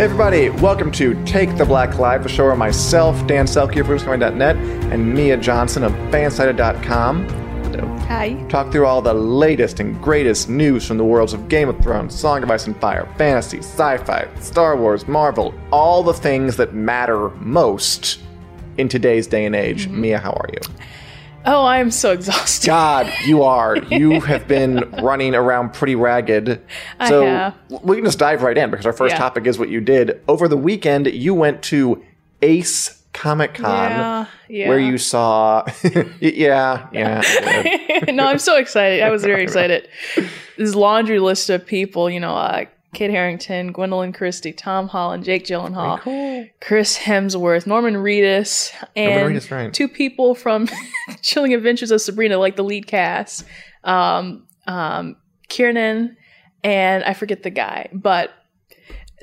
Hey everybody, welcome to Take the Black Live, the show where myself, Dan Selcke of WinterIsComing.net, and Mia Johnson of Fansided.com Hi. talk through all the latest and greatest news from the worlds of Game of Thrones, Song of Ice and Fire, fantasy, sci-fi, Star Wars, Marvel, all the things that matter most in today's day and age. Mm-hmm. Mia, how are you? Oh, I am so exhausted. God, you are. You have been running around pretty ragged. I So have. we can just dive right in because our first Yeah. topic is what you did. Over the weekend, you went to Ace Comic Con Yeah, yeah. where you saw. yeah, yeah. yeah. no, I'm so excited. I was very excited. This laundry list of people, you know, uh, Kit Harington, Gwendoline Christie, Tom Holland, Jake Gyllenhaal, Chris Hemsworth, Norman Reedus, and Reedus, right. two people from Chilling Adventures of Sabrina, like the lead cast, um, um, Kiernan, and I forget the guy, but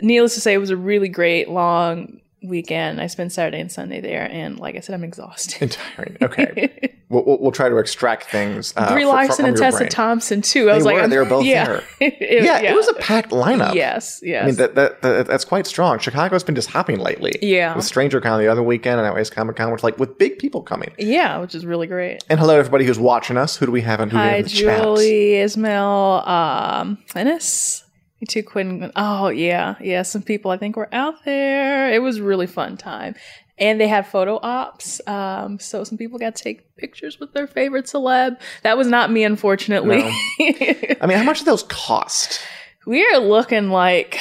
needless to say, it was a really great long weekend. I spent Saturday and Sunday there, and like I said, I'm exhausted. Tiring. Okay. we'll, we'll, we'll try to extract things. Uh, Brie Larson and Tessa brain. Thompson too. I was They like, were. I'm- They were both yeah. there. It- Yeah, it was a packed lineup. Yes, yes. I mean, that, that, that that's quite strong. Chicago's been just hopping lately. Yeah. With StrangerCon the other weekend and now Ace Comic Con, which like with big people coming. yeah, which is really great. And hello, everybody who's watching us. Who do we have and who do we Hi, have in the chat? Julie, Ismail, um, Ennis. You two Quinn. Oh yeah, yeah. Some people I think were out there. It was a really fun time, and they had photo ops. Um, so some people got to take pictures with their favorite celeb. That was not me, unfortunately. I mean, how much do those cost? we are looking like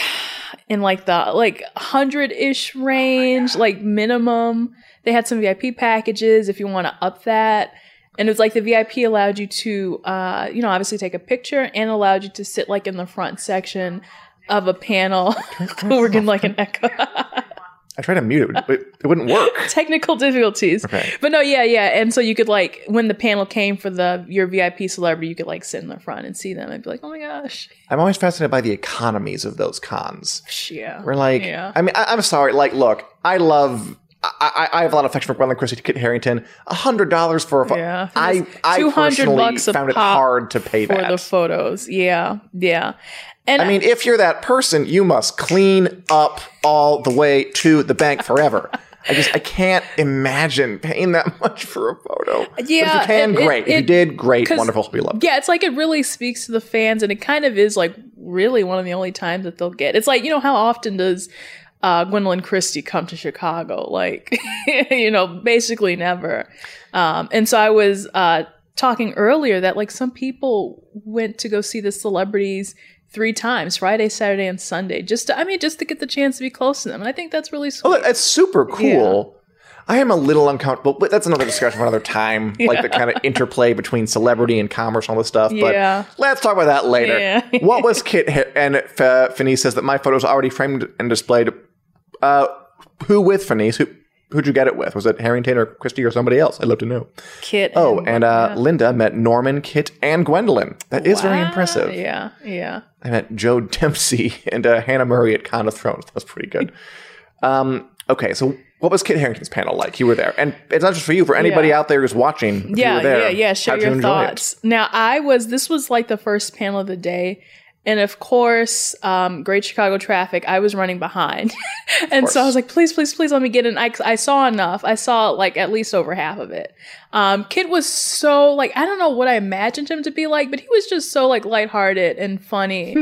in like the like hundred ish range, like minimum. They had some VIP packages if you want to up that. And it was like the VIP allowed you to, uh, you know, obviously take a picture and allowed you to sit like in the front section of a panel. We're getting like an echo. I tried to mute it, but it wouldn't work. Technical difficulties. Okay. But no, yeah, yeah. And so you could like when the panel came for the your VIP celebrity, you could like sit in the front and see them and be like, oh my gosh. I'm always fascinated by the economies of those cons. Yeah. We're like, Yeah. I mean, I, I'm sorry. Like, look, I love. I, I have a lot of affection for Gwendoline Christie, Kit Harington. A hundred dollars for a photo. Yeah. I I 200 personally bucks found it hard to pay for that. the photos. Yeah, yeah. And I mean, if you're that person, you must clean up all the way to the bank forever. I just I can't imagine paying that much for a photo. But if you Yeah, can, it- it- great. if you did, great. wonderful. We love. it. yeah, it's like it really speaks to the fans, and it kind of is like really one of the only times that they'll get. It's like you know how often does uh, Gwendoline Christie come to Chicago? Like you know, basically never. Um, and so I was uh, talking earlier that like some people went to go see the celebrities three times Friday, Saturday, and Sunday just to, I mean just to get the chance to be close to them, and I think that's really sweet. Oh, that's super cool. I am a little uncomfortable, but that's another discussion for another time. Like the kind of interplay between celebrity and commerce and all this stuff. Yeah. But let's talk about that later. Yeah. what was Kit Ha- and Finis says that my photos are already framed and displayed. Uh, who with Finis? Who who'd you get it with? Was it Harington or Christie or somebody else? I'd love to know. Kit. Oh, and uh, Linda met Norman, Kit, and Gwendolyn. That is very impressive. Yeah, yeah. I met Joe Dempsie and uh, Hannah Murray at Con of Thrones. That was pretty good. um, okay, so what was Kit Harington's panel like? You were there, and it's not just for you. For anybody Yeah. out there who's watching, you yeah, were there, yeah, yeah. Share you your it? thoughts. Now, I was. This was like the first panel of the day, And of course, um, Great Chicago Traffic, I was running behind. and so I was like, please, please, please let me get in. I, I saw enough. I saw like at least over half of it. Um, Kit was so like, I don't know what I imagined him to be like, but he was just so like lighthearted and funny.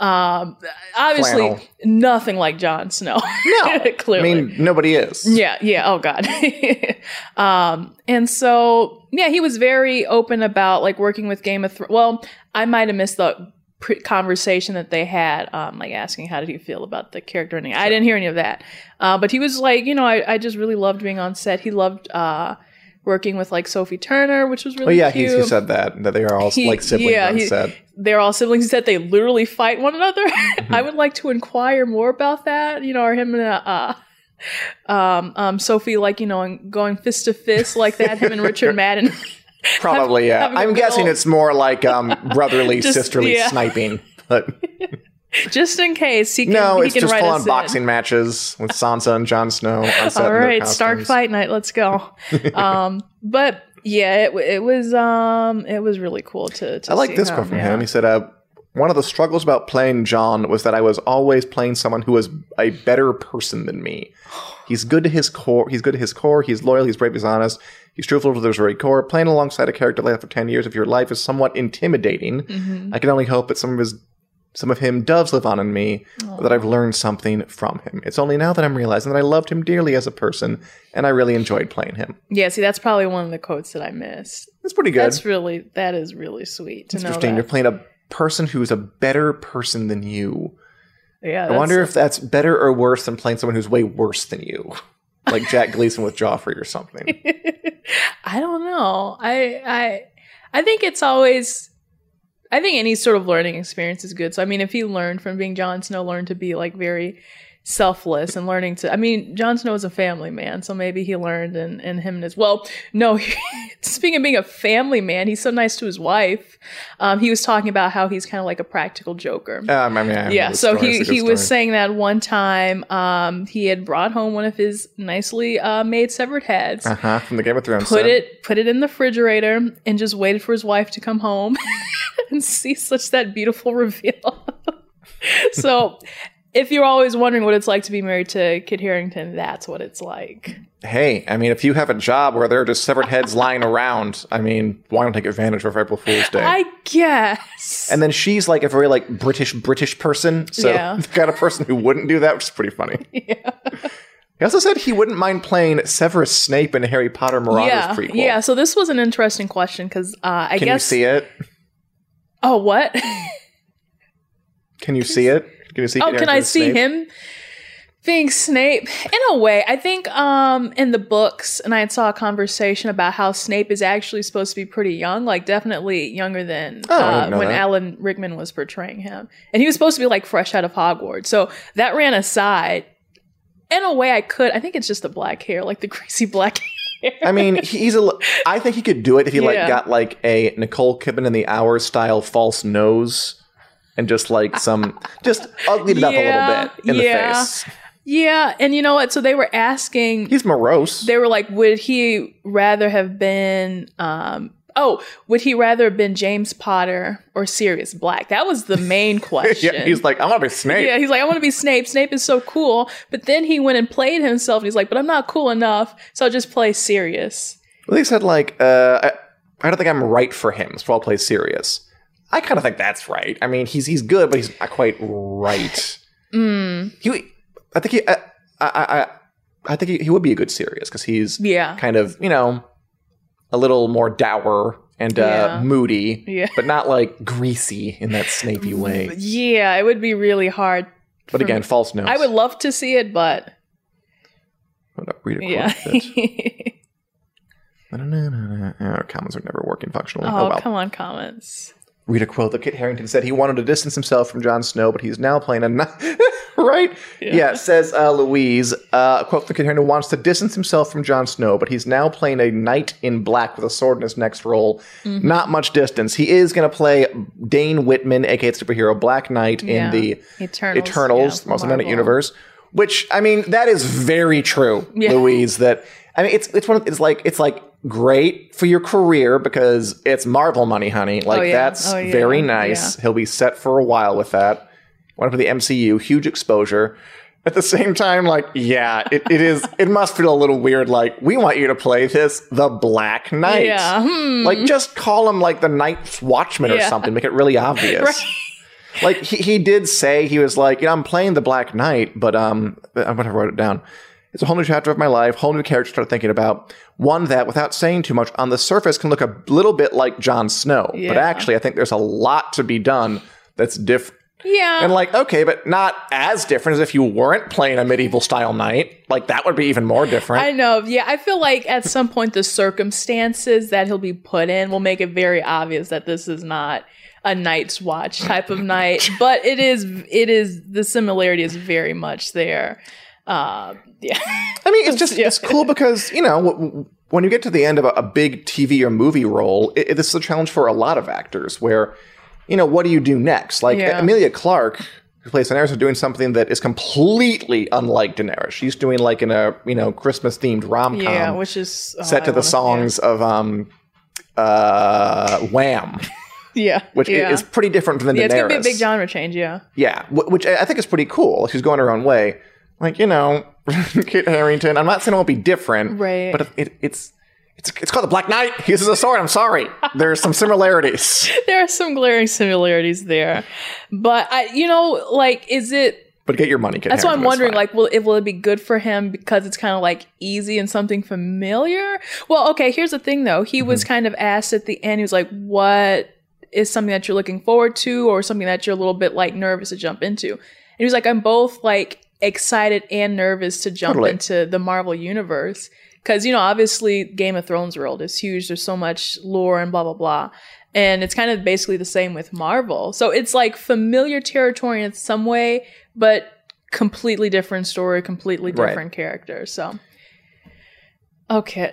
um, obviously, Flannel. nothing like Jon Snow. No, clearly. I mean nobody is. Yeah, yeah. Oh God. um, and so yeah, he was very open about like working with Game of Thrones. Well, I might have missed the pre- conversation that they had, um, like asking how did he feel about the character. And I didn't hear any of that. Uh, but he was like, you know, I, I just really loved being on set. He loved uh, working with like Sophie Turner, which was really. Oh really yeah, he, he said that that they are all He- like siblings yeah, on he- set. they're all siblings. He said they literally fight one another. Mm-hmm. I would like to inquire more about that. You know, are him and uh, um, um, Sophie like you know going fist to fist like that? Him and Richard Madden. Probably, yeah. having I'm guessing it's more like um, brotherly, Just- sisterly yeah. sniping. But just in case he can. no, he it's can just write full on in. boxing matches with Sansa and Jon Snow. All in right, Stark. Fight Night. Let's go. um, but yeah, it, it was um, it was really cool to. to I like this quote from yeah. him. He said, uh, "One of the struggles about playing Jon was that I was always playing someone who was a better person than me. He's good to his core. He's good to his core. He's loyal. He's brave. He's honest. He's truthful to his very core. Playing alongside a character like that for ten years of your life is somewhat intimidating. Mm-hmm. I can only hope that some of his." Some of him does live on in me, but that I've learned something from him. It's only now that I'm realizing that I loved him dearly as a person, and I really enjoyed playing him. Yeah, see, that's probably one of the quotes that I missed. It's pretty good. That's really that is really sweet to know Interesting. You're playing a person who's a better person than you. Yeah, I wonder if that's better or worse than playing someone who's way worse than you, like Jack Gleeson with Joffrey or something. I don't know. I I I think it's always I think any sort of learning experience is good. So I mean if he learned from being Jon Snow, learned to be like very selfless and learning to I mean, Jon Snow is a family man, so maybe he learned and and him and his well, no, speaking of being a family man, he's so nice to his wife. Um, he was talking about how he's kind of like a practical joker. Um, I mean, I yeah so story. he he was saying that one time um he had brought home one of his nicely uh made severed heads uh-huh, from the Game of Thrones. put set. it put it in the refrigerator and just waited for his wife to come home and see such that beautiful reveal so if you're always wondering what it's like to be married to kit harington that's what it's like Hey, I mean, if you have a job where there are just severed heads lying around, I mean, why not take advantage of April Fool's Day? i guess and then she's like a very like British British person, so Yeah. the kind of person who wouldn't do that, which is pretty funny. yeah He also said he wouldn't mind playing Severus Snape in Harry Potter Marauders yeah prequel. yeah so this was an interesting question because uh i Can guess you see it? oh what Can you see it? Can you see? Oh, can I see Snape? him being Snape? In a way, I think um in the books, and I saw a conversation about how Snape is actually supposed to be pretty young, like definitely younger than Oh, uh, when that. Alan Rickman was portraying him, and he was supposed to be like fresh out of Hogwarts. So that ran aside. In a way, I could. I think it's just the black hair, like the greasy black hair. I mean, he's a. I think he could do it if he like got like a Nicole Kidman in the Hour style false nose, and just like some just uglied it up a little bit in yeah. the face. Yeah, and you know what? So they were asking He's morose. they were like, would he rather have been um oh, would he rather have been James Potter or Sirius Black? That was the main question. yeah, he's like, I want to be Snape. Yeah, he's like, I want to be Snape. Snape is so cool. But then he went and played himself and he's like, but I'm not cool enough, so I'll just play Sirius. Well, he said like, uh, I, I don't think I'm right for him, so I'll play Sirius. I kind of think that's right. I mean, he's he's good, but he's not quite right. Mm, He, I think he, I, I, I, I think he, he would be a good Sirius because he's yeah. kind of you know a little more dour and uh, Yeah. moody, Yeah. but not like greasy in that snapey way. Yeah, it would be really hard. But again, me. false notes. I would love to see it, but Hold up, read a quote. yeah. comments are never working functionally. Oh, oh, well. come on, comments. Read a quote that Kit Harington said he wanted to distance himself from Jon Snow, but he's now playing a ni- right. Yeah, says uh, Louise. Uh, a quote from Kit Harington wants to distance himself from Jon Snow, but he's now playing a knight in black with a sword in his next role. Mm-hmm. Not much distance. He is going to play Dane Whitman, aka superhero Black Knight, Yeah. in the Eternals, Eternals, yeah, the most Marvel. universe. Which I mean, that is very true, Yeah. Louise. That I mean, it's it's one. Of, it's like it's like great for your career because it's Marvel money, honey. Like Oh, yeah. that's Oh, yeah. very nice. He'll be set for a while with that. Went for the MCU, huge exposure. At the same time, like, yeah, it, it is. It must feel a little weird. Like, we want you to play this, the Black Knight. Yeah. Hmm. Like, just call him like the Night's Watchman or something. Make it really obvious. Like he, he did say he was like, you know, I'm playing the Black Knight, but um, I'm gonna write it down. It's a whole new chapter of my life, whole new character to start thinking about. One that, without saying too much, on the surface can look a little bit like Jon Snow, but actually, I think there's a lot to be done that's different. Yeah. And like, okay, but not as different as if you weren't playing a medieval style knight. Like that would be even more different. I know. Yeah, I feel like at some point the circumstances that he'll be put in will make it very obvious that this is not a Night's Watch type of night. But it is. It is. The similarity is very much there. Uh, yeah. I mean, it's just Yeah. it's cool because you know when you get to the end of a, a big TV or movie role, it, it- this is a challenge for a lot of actors. Where you know what do you do next? Like Yeah. Emilia Clarke, who plays Daenerys, is doing something that is completely unlike Daenerys. She's doing like in a you know Christmas themed rom com Yeah, which is oh, set to the songs of um uh Wham, Yeah, which yeah. is pretty different than yeah, Daenerys. it's gonna be a big genre change. Yeah, Yeah, which I think is pretty cool. She's going her own way. Like you know, Kit Harington. I'm not saying it won't be different, Right. But it, it's it's it's called the Black Knight. He uses a sword. I'm sorry. There's some similarities, there are some glaring similarities there, but I, you know, like, is it? but get your money. Kit That's why I'm wondering, like, will it will it be good for him because it's kind of like easy and something familiar? Well, okay, here's the thing though. He was mm-hmm. kind of asked at the end. He was like, "What is something that you're looking forward to, or something that you're a little bit like nervous to jump into?" And he was like, "I'm both like excited and nervous to jump Totally. into the Marvel universe because you know, obviously, Game of Thrones world is huge. There's so much lore and blah blah blah." And it's kind of basically the same with Marvel. So it's like familiar territory in some way, but completely different story, completely Right. different character. So, okay.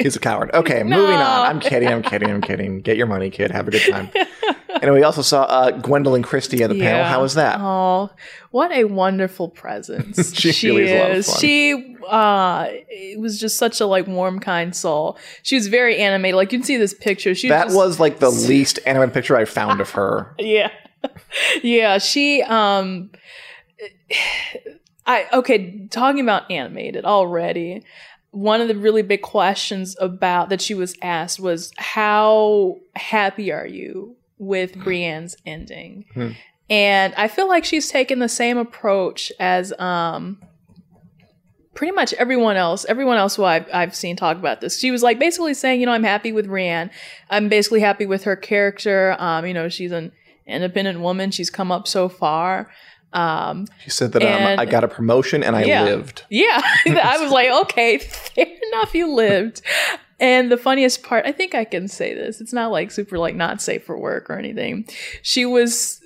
He's a coward. Okay, No. moving on. I'm kidding. I'm kidding. I'm kidding. Get your money, kid. Have a good time. and we also saw uh, Gwendoline Christie at the panel. How was that? Oh, what a wonderful presence She really is a lot of fun. She uh, was just such a like warm, kind soul. She was very animated. Like you can see this picture. She that just, was like the least animated picture I found of her. yeah yeah she um i okay talking about animated already one of the really big questions about that she was asked was how happy are you with brienne's ending Hmm. and i feel like she's taken the same approach as um pretty much everyone else, everyone else who I've, I've seen talk about this. She was like basically saying, you know, I'm happy with Brienne. I'm basically happy with her character. Um, you know, she's an independent woman. She's come up so far. Um, She said that um, And- I got a promotion and I Yeah. lived. yeah, I was like, okay, fair enough, you lived. And the funniest part, I think I can say this. It's not like super like not safe for work or anything. She was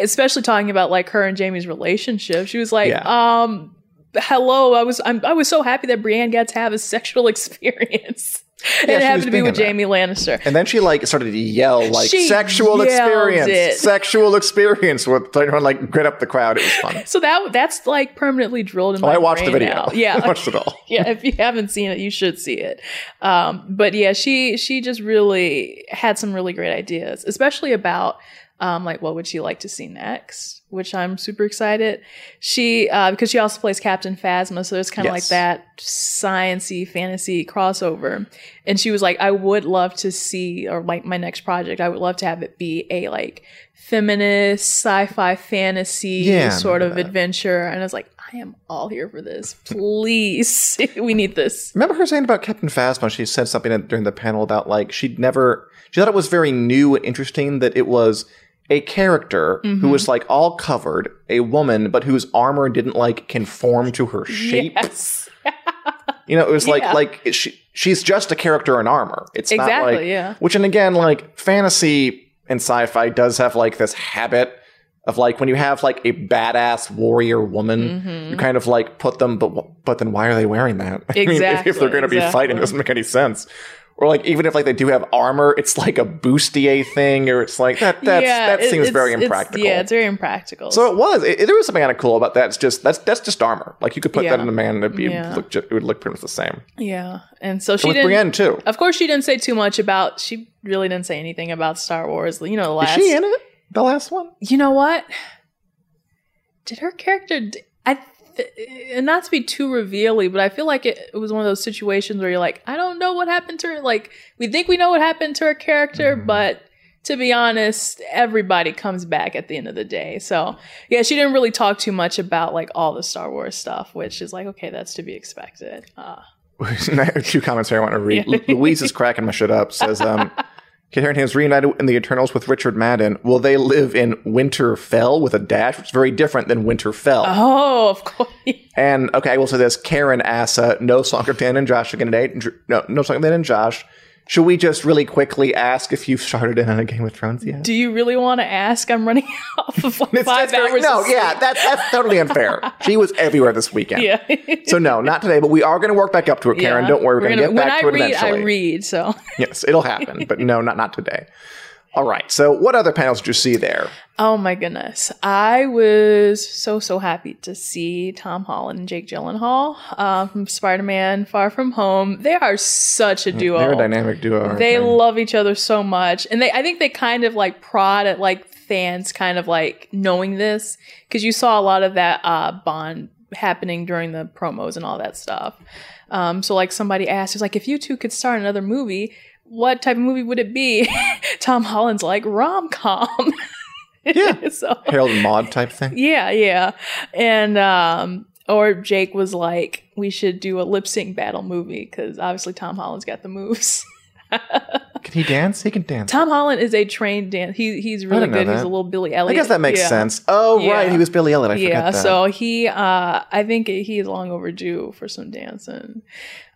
especially talking about like her and Jamie's relationship. She was like, Yeah. um, hello, I was I'm, I was so happy that Brienne got to have a sexual experience. Yeah, it happened to be with. Jamie Lannister. And then she like started to yell like She sexual experience, it. sexual experience with everyone like grit up the crowd. It was fun. So that that's like permanently drilled in Oh, my I watched the video. now. Yeah, I watched it all. yeah, if you haven't seen it, you should see it. Um, but yeah, she she just really had some really great ideas, especially about um, like what would she like to see next, which I'm super excited. She uh, because she also plays Captain Phasma, so it's kind of Yes. like that sciency fantasy crossover. And she was like, I would love to see, or like my next project, I would love to have it be a like feminist sci-fi fantasy Yeah, sort of that. adventure. And I was like, I am all here for this. Please, we need this. Remember her saying about Captain Phasma? She said something during the panel about like she'd never. She thought it was very new and interesting that it was a character who Mm-hmm. was like all covered, a woman, but whose armor didn't like conform to her shape. Yes, You know, it was like Yeah. like she she's just a character in armor. It's not Exactly, like yeah. Which and again, like fantasy and sci-fi does have like this habit of like when you have like a badass warrior woman, Mm-hmm. you kind of like put them, but but then why are they wearing that? I mean, if, if they're going to be fighting, it doesn't make any sense. Or like even if like they do have armor, it's like a bustier thing, or it's like that. That's, that it- seems it's- very it's- impractical. yeah, it's very impractical. so it was. It, there was something kind of cool about that. It's just that's that's just armor. Like you could put Yeah. that in a man, and it'd be Yeah. look, it would look pretty much the same. yeah, and so she And with didn't. Brienne too. Of course, she didn't say too much about. She really didn't say anything about Star Wars. You know, the Is last. she in it? The last one? You know what? Did her character? I and not to be too revealy, but I feel like it, it was one of those situations where you're like, I don't know what happened to her. Like we think we know what happened to her character, Mm-hmm. but to be honest, everybody comes back at the end of the day. So yeah, she didn't really talk too much about like all the Star Wars stuff, which is like okay, that's to be expected. Uh, Two comments here I want to read. Louise is cracking my shit up. Says, um, Harington is reunited in the Eternals with Richard Madden. Will they live in Winterfell with a dash? Which is very different than Winterfell. oh, of course. And okay, I will say this: Karen asks, uh, "No song of Dan and Josh again today. Dr- No, no song of Dan and Josh. Should we just really quickly ask if you've started in on a Game of Thrones yet?" Do you really want to ask? I'm running off of like five that's very- hours. no, yeah, that's that's totally unfair. she was everywhere this weekend. Yeah. So no, not today, but we are going to work back up to it, Karen. Yeah. Don't worry, we're, going to get back I to it read, eventually. I read. So, Yes, it'll happen, but no, not not today. All right. So, what other panels did you see there? oh my goodness, I was so so happy to see Tom Holland and Jake Gyllenhaal uh, from Spider-Man: Far From Home. They are such a duo. They're a dynamic duo. aren't They love each other so much, and they I think they kind of like prod at like fans, kind of like knowing this because you saw a lot of that uh, bond happening during the promos and all that stuff. Um, so like somebody asked, was like, if you two could star in another movie, what type of movie would it be? Tom Holland's like rom com. Yeah. so Harold and Maude type thing. yeah, yeah. And um or Jake was like, we should do a lip sync battle movie because obviously Tom Holland's got the moves. Can he dance? He can dance. Tom Holland is a trained dance. He he's really good. He's a little Billy Elliot. I guess that makes Yeah. sense. Oh, Yeah. right. He was Billy Elliot. I yeah, so he, uh, I think he is long overdue for some dancing.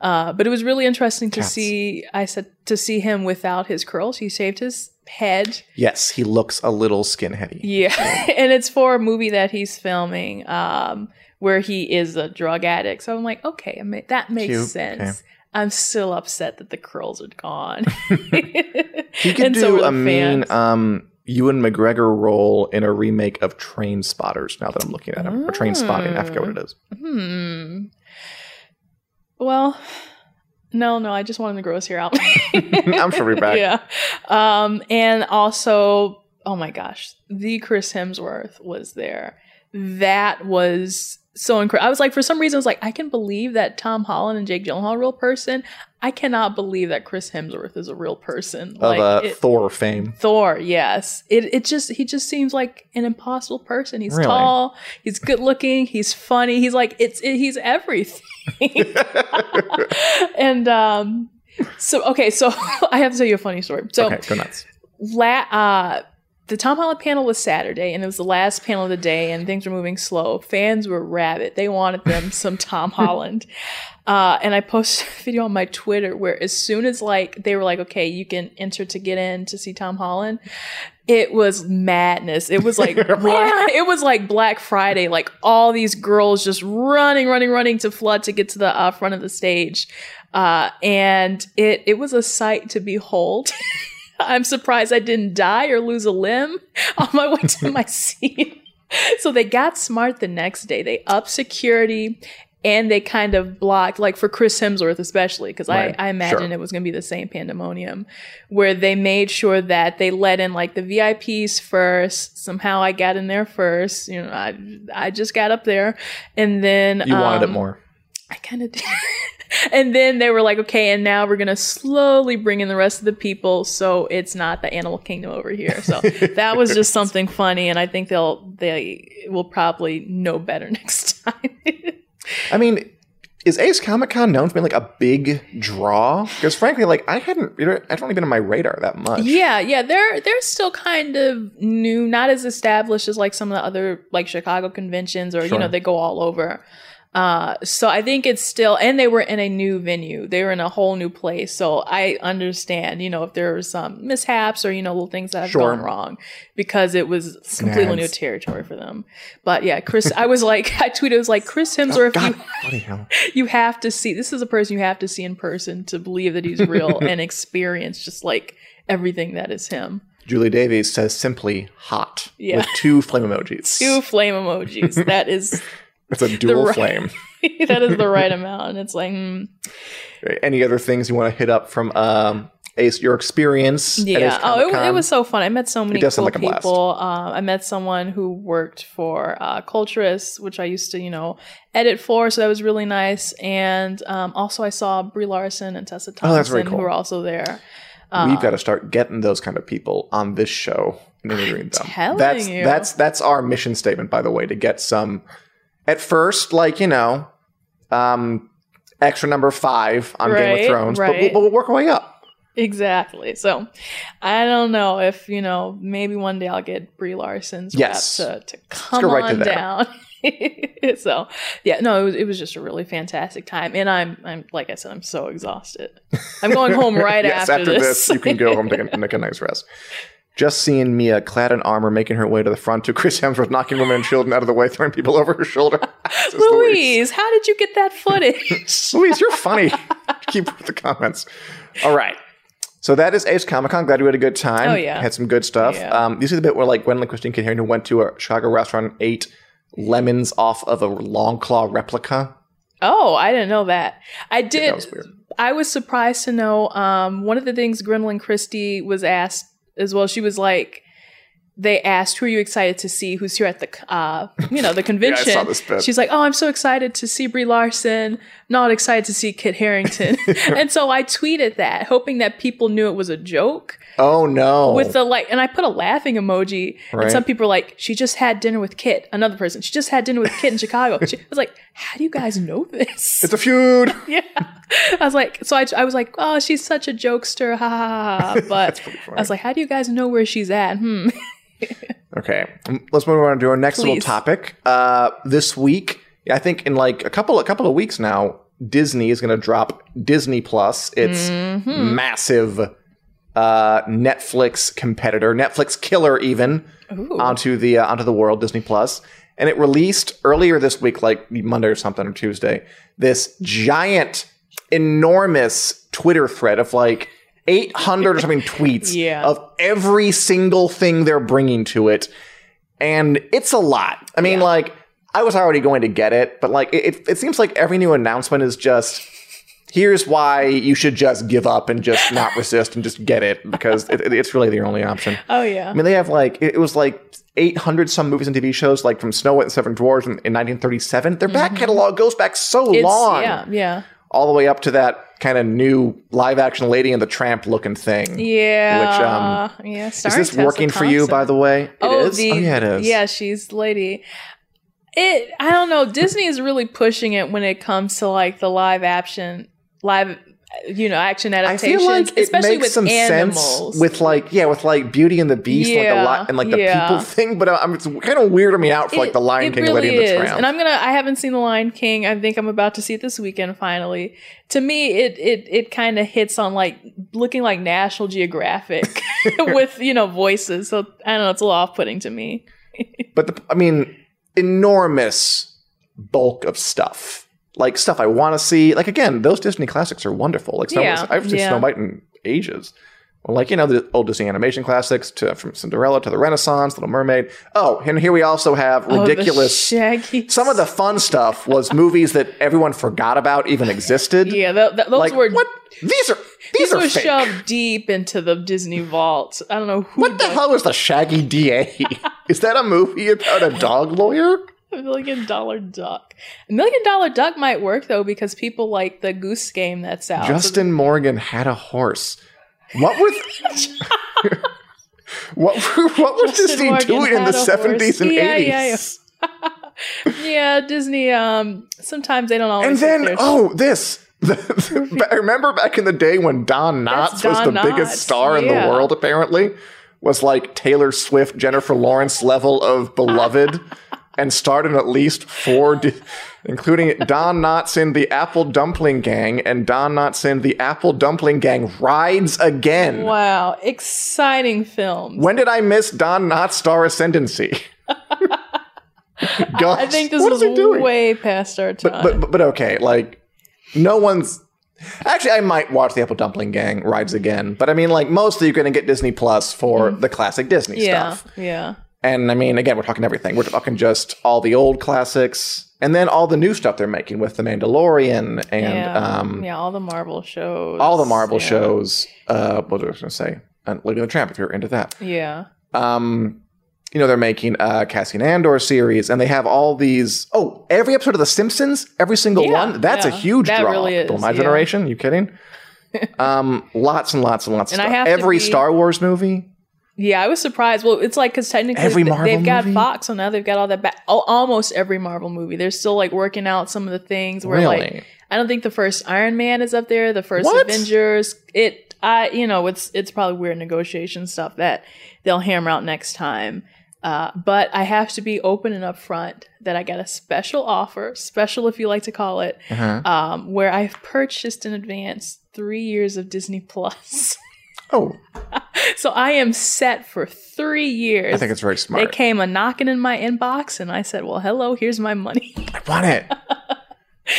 Uh, but it was really interesting to Cats. see. I said to see him without his curls. He shaved his head. yes, he looks a little skinheady. Yeah, and it's for a movie that he's filming, um, where he is a drug addict. So I'm like, okay, that makes Cute. sense. Okay. I'm still upset that the curls are gone. He could And so do a mean um, Ewan McGregor role in a remake of Train Spotters. Now that I'm looking at him, or Train Spotting, I forget what it is. Hmm. Well, no, no, I just wanted to grow his hair out. I'm sure we're back. Yeah. Um, and also, oh my gosh, the Chris Hemsworth was there. That was so incredible. I was like, for some reason, I was like, I can believe that Tom Holland and Jake Gyllenhaal are a real person. I cannot believe that Chris Hemsworth is a real person. Of like uh, it- Thor fame. Thor, yes. It it just he just seems like an impossible person. He's Really? tall, he's good looking, he's funny. He's like it's it, he's everything. and um so okay, so I have to tell you a funny story. So okay, go nuts. la- uh the Tom Holland panel was Saturday, and it was the last panel of the day, and things were moving slow. Fans were rabid; they wanted them some Tom Holland. Uh, and I posted a video on my Twitter where, as soon as like they were like, "Okay, you can enter to get in to see Tom Holland," it was madness. It was like it was like Black Friday. Like all these girls just running, running, running to flood to get to the uh, front of the stage, uh, and it it was a sight to behold. I'm surprised I didn't die or lose a limb on my way to my seat. So they got smart the next day. They upped security and they kind of blocked, like for Chris Hemsworth especially, because Right. I, I imagine Sure. it was going to be the same pandemonium, where they made sure that they let in like the VIPs first. Somehow I got in there first. You know, I I just got up there, and then You wanted it um, more. I kind of did. and then they were like, okay, and now we're going to slowly bring in the rest of the people so it's not the animal kingdom over here. So that was just something funny and I think they'll they will probably know better next time. I mean, is Ace Comic Con known for being like a big draw? Because frankly, like I hadn't, I'd only been on my radar that much. yeah, yeah, they're they're still kind of new, not as established as like some of the other like Chicago conventions or you know, they go all over. Uh, so I think it's still, and they were in a new venue. They were in a whole new place. So I understand, you know, if there were some mishaps or, you know, little things that have Sure. gone wrong because it was completely new territory for them. But yeah, Chris, I was like, I tweeted, it was like, Chris Hemsworth, God, you, hell. you have to see, this is a person you have to see in person to believe that he's real and experience just like everything that is him. Julie Davies says simply hot Yeah. with two flame emojis. Two flame emojis. That is, It's a dual right- flame. that is the right amount. And it's like, hmm. Any other things you want to hit up from um, Ace, your experience? Yeah. Oh, it, it was so fun. I met so many cool like people. Um, I met someone who worked for uh, Culturess, which I used to, you know, edit for. So that was really nice. And um, also, I saw Brie Larson and Tessa Thompson, Oh, that's very cool. who were also there. We've got to start getting those kind of people on this show and interviewing them. telling that's you. that's that's our mission statement, by the way, to get some. At first, like you know, um, extra number five on Game of Thrones, but, we'll, right. but we'll work our way up. Exactly. So I don't know if, you know, maybe one day I'll get Brie Larson's Yes. to, to come right to on there. down. so yeah, no, it was, it was just a really fantastic time. And I'm, I'm, like I said, I'm so exhausted. I'm going home right yes, after, after this. this, you can go home take a, take a nice rest. Just seeing Mia clad in armor making her way to the front to Chris Hemsworth knocking women and children out of the way, throwing people over her shoulder. This Louise. Louise, how did you get that footage? Louise, you're funny. Keep up with the comments. All right. So that is Ace Comic Con. Glad we had a good time. Oh, yeah. Had some good stuff. Yeah. Um, you see the bit where like Gwendoline Christine Heron, who went to a Chicago restaurant and ate lemons off of a Longclaw replica. oh, I didn't know that. I did. That was weird. I was surprised to know um, one of the things Gwendoline Christie was asked as well. She was like, they asked, "Who are you excited to see? Who's here at the, uh, you know, the convention?" saw this bit. She's like, "Oh, I'm so excited to see Brie Larson. Not excited to see Kit Harington." and so I tweeted that, hoping that people knew it was a joke Oh no. with the like, and I put a laughing emoji. Right. And some people were like, "She just had dinner with Kit." Another person, "She just had dinner with Kit in Chicago." She I was like, "How do you guys know this?" it's a feud. Yeah. I was like, so I, I was like, oh, she's such a jokester. Ha ha ha. ha. But. I was like, how do you guys know where she's at? Hmm. Okay, um, let's move on to our next little topic. Uh, this week, I think in like a couple a couple of weeks now, Disney is going to drop Disney Plus, its Mm-hmm. massive uh, Netflix competitor, Netflix killer, even onto the uh, onto the world, Disney Plus. And it released earlier this week, like Monday or something or Tuesday, this giant, enormous Twitter thread of like 800 or something tweets Yeah. of every single thing they're bringing to it. And it's a lot. I mean, like, I was already going to get it, but like, it, it seems like every new announcement is just, here's why you should just give up and just not resist and just get it because it, it- it's really the only option. Oh, yeah. I mean, they have like, it, was like 800 some movies and TV shows, like from Snow White and Seven Dwarfs in, in 1937. Their back catalog goes back so Mm-hmm. It's, long yeah, yeah. all the way up to that kind of new live action Lady and the Tramp looking thing. Yeah. Which, um, yeah. Is this working for you, by the way? It oh, is? the, oh, yeah, it is. Yeah, she's lady. It, I don't know. Disney is really pushing it when it comes to like the live action, live, you know, action I adaptations, feel like it especially makes with some animals. sense with like yeah, with like Beauty and the Beast, and like Yeah, the li- and like the yeah. people thing. But uh, I'm, it's kind of weirding me out for like the Lion it King, really Lady and the is. Tramp. And I'm gonna. I haven't seen the Lion King. I think I'm about to see it this weekend. Finally, to me, it it it kind of hits on like looking like National Geographic with you know voices. So I don't know. It's a little off putting to me. but the, I mean, enormous bulk of stuff, like stuff I want to see. Like again, those Disney classics are wonderful. Like Snow, Yeah, I've seen yeah. Snow White in ages. Like you know the old Disney animation classics, to from Cinderella to the Renaissance, Little Mermaid. Oh, and here we also have Oh, ridiculous. Shaggy. some of the fun stuff was movies that everyone forgot about even existed. yeah, th- th- those like were what? These are these, these are were fake. shoved deep into the Disney vault. I don't know who. What the hell is the Shaggy DA? is that a movie about a dog lawyer? A million dollar duck. A million dollar duck might work though because people like the goose game that's out. So Justin Morgan had a horse. What was what what was Disney Morgan doing in the had a horse. seventies and Yeah, eighties? yeah, yeah, Disney. Um, sometimes they don't always. And then their- oh this. I remember back in the day when Don Knotts That's was the Don biggest Knotts, star in the world. Apparently, was like Taylor Swift, Jennifer Lawrence level of beloved. And starred in at least four, di- including Don Knotts in The Apple Dumpling Gang and Don Knotts in The Apple Dumpling Gang Rides Again. Wow, exciting films. When did I miss Don Knotts star ascendancy? Gosh, I think this what was is doing? way past our time. but, but but okay, like no one's. Actually, I might watch the Apple Dumpling Gang rides again, but I mean, like mostly you're going to get Disney Plus for the classic Disney Mm. yeah, stuff. yeah. And I mean, again, we're talking everything. We're talking just all the old classics, and then all the new stuff they're making with the Mandalorian and yeah, um, yeah, all the Marvel shows. all the Marvel yeah. shows. Uh, what was I going to say? And Lady and the Tramp, if you're into that. Yeah. Um, you know, they're making a Cassian Andor series, and they have all these. Oh, every episode of The Simpsons, every single Yeah, one. That's a huge That draw. really is, my generation, you kidding? um, lots and lots and lots And of stuff. Every be- Star Wars movie. Yeah, I was surprised. Well, it's like because technically Every Marvel they've got movie? Fox, so now they've got all that. Ba- al- almost every Marvel movie, they're still like working out some of the things where Really? like I don't think the first Iron Man is up there. The first What? Avengers, it I you know it's it's probably weird negotiation stuff that they'll hammer out next time. Uh, but I have to be open and upfront that I got a special offer, special if you like to call it, Uh-huh. um, where I've purchased in advance three years of Disney Plus. Oh, so I am set for three years. I think it's very smart. They came a knocking in my inbox, and I said, "Well, hello, here's my money." I want it.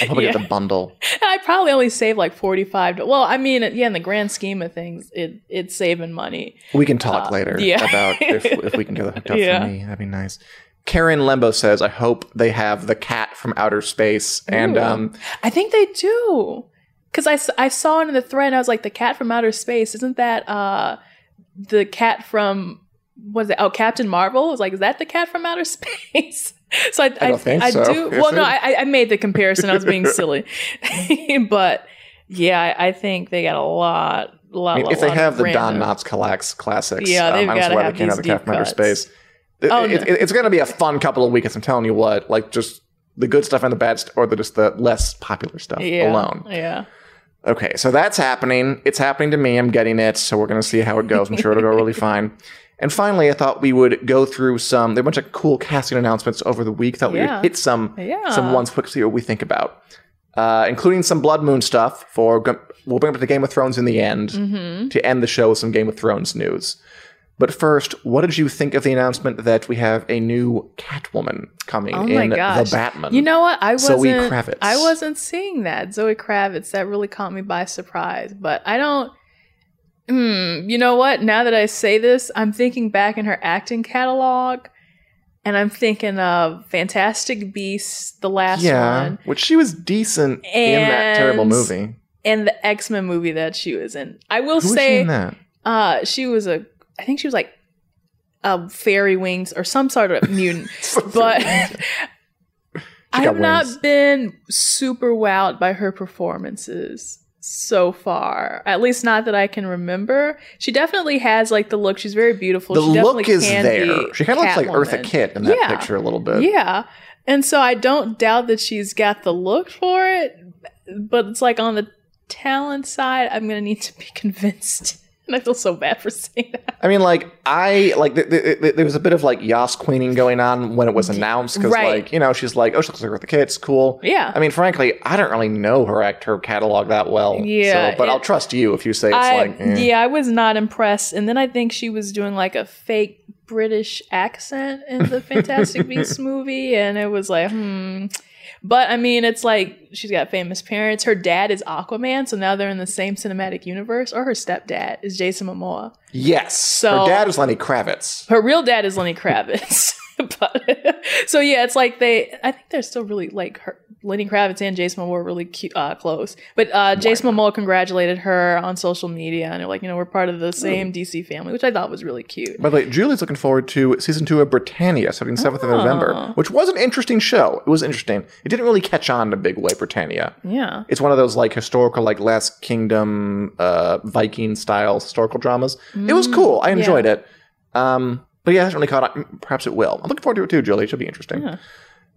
I'll probably get the bundle. I probably only saved like forty five. Well, I mean, yeah, in the grand scheme of things, it it's saving money. We can talk Uh, later yeah. about if, if we can get it hooked up Yeah. for me. That'd be nice. Karen Lembo says, "I hope they have the cat from outer space." And Ooh. um, I think they do, because I, I saw it in the thread, and I was like, "The cat from outer space isn't that uh the cat from what is it? Oh, Captain Marvel." I was like, "Is that the cat from outer space?" so I I, don't think I so. do. Is Well, no. I I made the comparison. I was being silly, but yeah, I, I think they got a lot. A lot, I mean, if they have the Don Knotts Clax classics, Yeah, they've um, I don't see gotta why have they can't have these the cat deep from outer cuts. space. It- Oh, it- no. it's going to be a fun couple of weeks. I'm telling you what, like just the good stuff and the bad, st- or the just the less popular stuff yeah, alone. Yeah. Okay, so that's happening. It's happening to me. I'm getting it. So we're going to see how it goes. I'm sure it'll go really fine. And finally, I thought we would go through some. There were a bunch of cool casting announcements over the week. Thought we would hit some Yeah. some ones quick, see what we think about, uh, including some Blood Moon stuff. For we'll bring up the Game of Thrones in the end Mm-hmm. to end the show with some Game of Thrones news. But first, what did you think of the announcement that we have a new Catwoman coming Oh in gosh. the Batman? You know what? I wasn't. Zoe Kravitz. I wasn't seeing that Zoe Kravitz. That really caught me by surprise. But I don't. Hmm. You know what? Now that I say this, I'm thinking back in her acting catalog, and I'm thinking of Fantastic Beasts, the last yeah, one, which she was decent in that terrible movie. and the X Men movie that she was in. I will Who she say, in that? uh, she was a. I think she was like a fairy wings or some sort of mutant. but I have not been super wowed by her performances so far. At least not that I can remember. She definitely has like the look. She's very beautiful. the she look is there. She kind of looks like Eartha. Kitt in that Yeah. picture a little bit. Yeah. And so I don't doubt that she's got the look for it, but it's like on the talent side, I'm going to need to be convinced. And I feel so bad for saying that. I mean, like I like th- th- th- there was a bit of like Yas queening going on when it was announced because, Right. like, you know, she's like, oh, she looks like Eartha Kitt. It's cool. Yeah. I mean, frankly, I don't really know her act her catalog that well. Yeah, So, but it- I'll trust you if you say it's I, like, eh. yeah, I was not impressed. And then I think she was doing like a fake British accent in the Fantastic Beasts movie, and it was like, hmm. But I mean, it's like she's got famous parents. Her dad is Aquaman, so now they're in the same cinematic universe. Or her stepdad is Jason Momoa. yes. So- her dad is Lenny Kravitz. Her real dad is Lenny Kravitz. but so yeah, it's like they. I think they're still really like her. Lenny Kravitz and Jason Momoa were really cu- uh, close. But uh, Jason Momoa congratulated her on social media, and they're like, you know, we're part of the same DC family, which I thought was really cute. By the way, Julie's looking forward to season two of Britannia, starting seventh of November, Oh. which was an interesting show. It was interesting. It didn't really catch on in a big way. Britannia. Yeah. It's one of those like historical, like Last Kingdom, uh, Viking style historical dramas. it was cool. I enjoyed it. Um, but yeah, it hasn't really caught on. Perhaps it will. I'm looking forward to it too, Julie. It should be interesting. Yeah.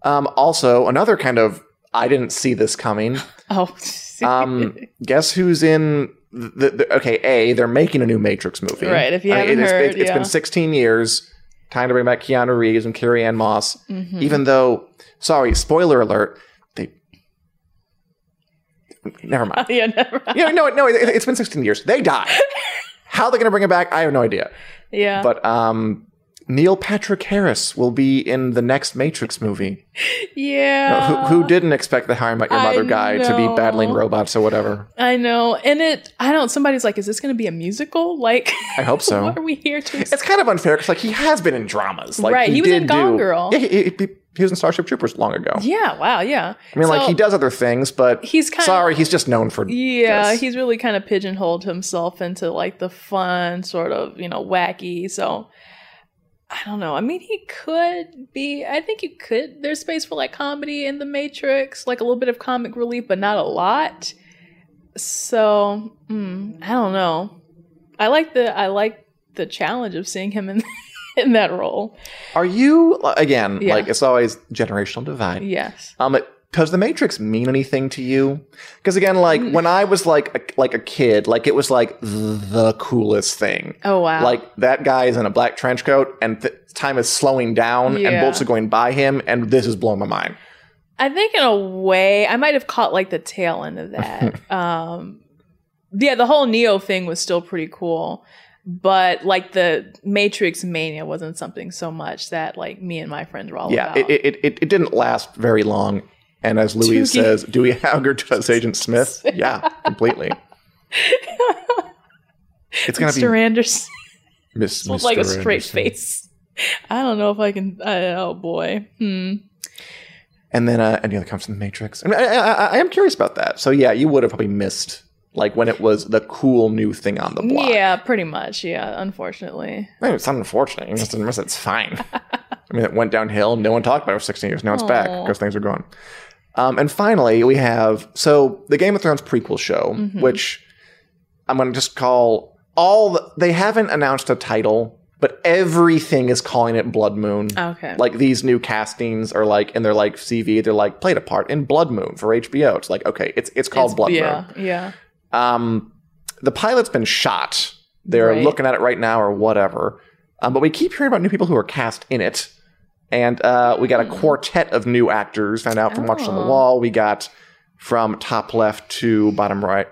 Um, also, another kind of I didn't see this coming. Oh. Um, guess who's in the, the okay? A, they're making a new Matrix movie. Right, if you I mean, haven't it's, heard, it's- it's yeah. been 16 years. time to bring back Keanu Reeves and Carrie Ann Moss. Mm-hmm. Even though, sorry, spoiler alert, they. Never mind. yeah, never. yeah, no, no, it, it's been 16 years. They die. How they're going to bring it back, I have no idea. Yeah. But um, Neil Patrick Harris will be in the next Matrix movie. yeah. who, who didn't expect the How I Met Your I Mother guy to be battling robots or whatever? I know. And it, I don't, somebody's like, is this going to be a musical? Like, I hope so. what are we here to It's kind of unfair because like he has been in dramas. Like, Right, he was in Gone do- Girl. Yeah, he, he, he was in Starship Troopers long ago. Yeah, wow, yeah. I mean, like he does other things, but He's kinda- sorry, he's just known for Yeah, this. he's really kind of pigeonholed himself into like the fun, sort of, you know, wacky. So I don't know. I mean, he could be. I think you could. There's space for like comedy in the Matrix, like a little bit of comic relief, but not a lot. So mm, I don't know. I like the I like the challenge of seeing him in in that role. Are you again? Yeah. Like it's always generational divide. Yes. Um, does the Matrix mean anything to you? Because again, like Mm. when I was like a, like a kid, like it was like the coolest thing. Oh wow. Like that guy is in a black trench coat, and th- time is slowing down, and bolts are going by him, and this is blowing my mind. I think in a way I might have caught like the tail end of that. um yeah, the whole Neo thing was still pretty cool. But like the Matrix mania wasn't something so much that like me and my friends were all Yeah, about. it, it, it, it didn't last very long. And as Louise Doogie. says, Dewey Hauger does Agent Smith. Yeah, completely. It's gonna Mr. be Anderson Miss with like a straight Anderson. face. I don't know if I can. I, oh boy. Hmm. and then uh, any other comes from the Matrix. I, mean, I, I, I am curious about that. So yeah, you would have probably missed like when it was the cool new thing on the block. Yeah, pretty much. Yeah, unfortunately. I mean, it's unfortunate. You just didn't miss it. It's fine. I mean, it went downhill. No one talked about it for 16 years. Now it's back because things are going. Um, and finally, we have so the Game of Thrones prequel show, Mm-hmm. which I'm going to just call all. The, they haven't announced a title, but everything is calling it Blood Moon. Okay. Like these new castings are like and they're like CV, they're like played a part in Blood Moon for HBO. It's like okay, it's it's called It's- Blood yeah, Moon. Yeah. Um, the pilot's been shot. They're Right. looking at it right now or whatever. Um, but we keep hearing about new people who are cast in it. And uh, we got a hmm. quartet of new actors found out from Watchers on the Oh. Wall. We got from top left to bottom right,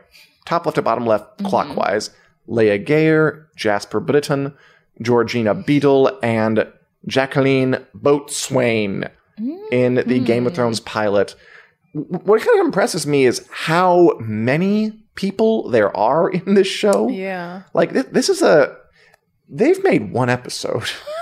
top left to bottom left mm-hmm. clockwise, Leia Gayer, Jasper Britton, Georgina Beadle, and Jacqueline Boatswain in the mm. Game of Thrones pilot. What kind of impresses me is how many people there are in this show. Yeah. Like this, this is a they've made one episode.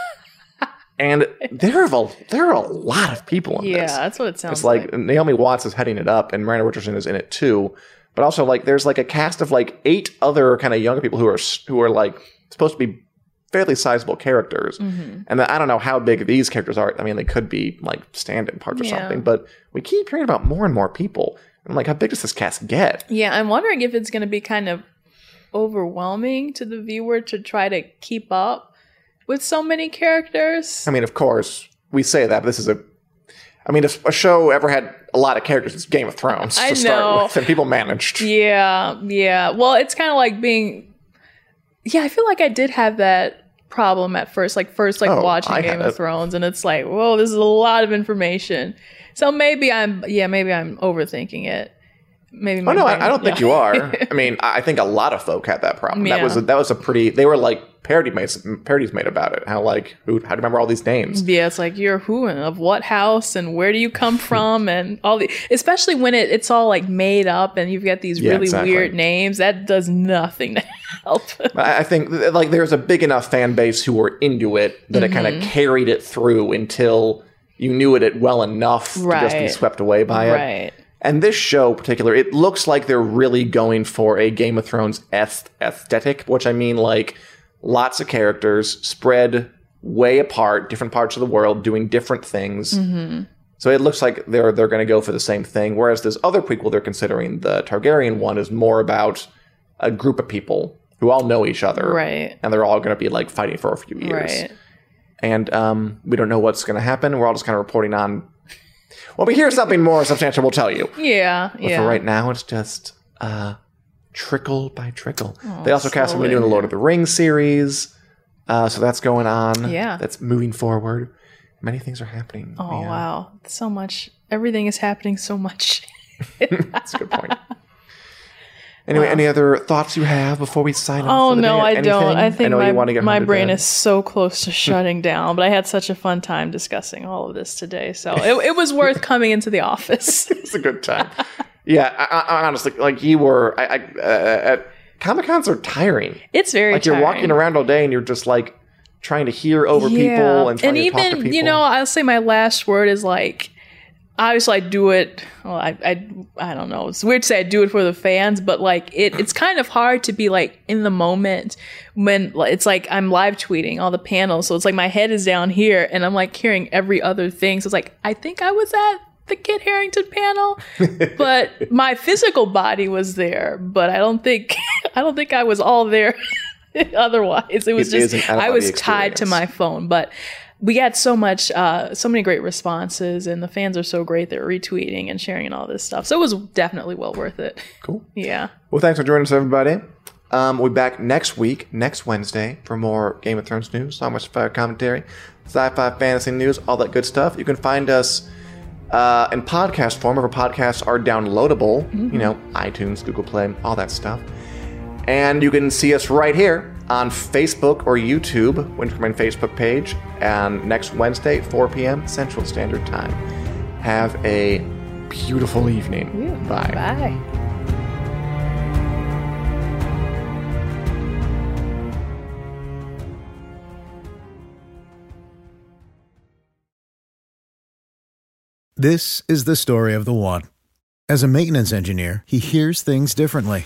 and there are a, there are a lot of people in Yeah, this. Yeah, that's what it sounds like. It's like, like. Naomi Watts is heading it up and Miranda Richardson is in it too. But also like there's like a cast of like eight other kind of younger people who are who are like supposed to be fairly sizable characters. Mm-hmm. And I don't know how big these characters are. I mean, they could be like stand-in parts or Yeah. something, but we keep hearing about more and more people. I'm like, how big does this cast get? Yeah, I'm wondering if it's going to be kind of overwhelming to the viewer to try to keep up with so many characters. I mean, of course, we say that, but this is a. I mean, if a show ever had a lot of characters, it's Game of Thrones I to start know. with, and people managed. Yeah, yeah. Well, it's kind of like being. Yeah, I feel like I did have that problem at first, like first, like Oh, watching I Game of it. Thrones, and it's like, whoa, this is a lot of information. So maybe I'm, yeah, maybe I'm overthinking it. Maybe. Oh no, brain- I, don't think yeah. you are. I mean, I think a lot of folk had that problem. That was a, that was a pretty. They were like parody made parodies made about it. How like who how to remember all these names? Yeah, it's like you're who and of what house and where do you come from and all the especially when it, it's all like made up and you've got these Yeah, really exactly. weird names that does nothing to help. I think th- like there's a big enough fan base who were into it that it Mm-hmm. kind of carried it through until you knew it, it well enough to just be swept away by it. right. And this show, in particular, it looks like they're really going for a Game of Thrones aesthetic, which I mean like lots of characters spread way apart, different parts of the world, doing different things. Mm-hmm. So it looks like they're they're going to go for the same thing. Whereas this other prequel they're considering, the Targaryen one, is more about a group of people who all know each other, Right. And they're all going to be like fighting for a few years Right. and um, we don't know what's going to happen. We're all just kind of reporting on. When we hear something more substantial, we'll tell you. Yeah. But yeah. for right now, it's just uh, trickle by trickle. they also cast somebody slowly. new in the Lord of the Rings series. Uh, so that's going on. Yeah. That's moving forward. Many things are happening. Oh Yeah, wow, so much. Everything is happening so much. That's a good point. Anyway, any other thoughts you have before we sign off? Oh for the no? I don't. I think know my, want to get my brain is so close to shutting down. But I had such a fun time discussing all of this today, so it, it was worth coming into the office. it's a good time. yeah, I, I, honestly, like you were, I, I, uh, at Comic Cons are tiring. It's very Like you're walking around all day and you're just like trying to hear over people and trying to talk to even people. you know, I'll say my last word is like. Obviously, I do it. Well, I, I, I don't know. It's weird to say I do it for the fans, but like it, it's kind of hard to be like in the moment when it's like I'm live tweeting all the panels. So it's like my head is down here, and I'm like hearing every other thing. So it's like I think I was at the Kit Harington panel, but my physical body was there. But I don't think I don't think I was all there. Otherwise, it was It just I was out-of-body tied to my phone, but we got so much uh so many great responses and the fans are so great they're retweeting and sharing and all this stuff so it was definitely well worth it Cool. yeah Well, thanks for joining us, everybody. Um, we'll be back next week, next Wednesday, for more Game of Thrones news, Song of Fire commentary, sci-fi, fantasy news, all that good stuff. You can find us uh, in podcast form. Our podcasts are downloadable. You know, iTunes, Google Play, all that stuff. And you can see us right here on Facebook or YouTube, Winterman Facebook page, and next Wednesday, 4 p.m. Central Standard Time. Have a beautiful evening. Bye. bye This is the story of the one. As a maintenance engineer, he hears things differently.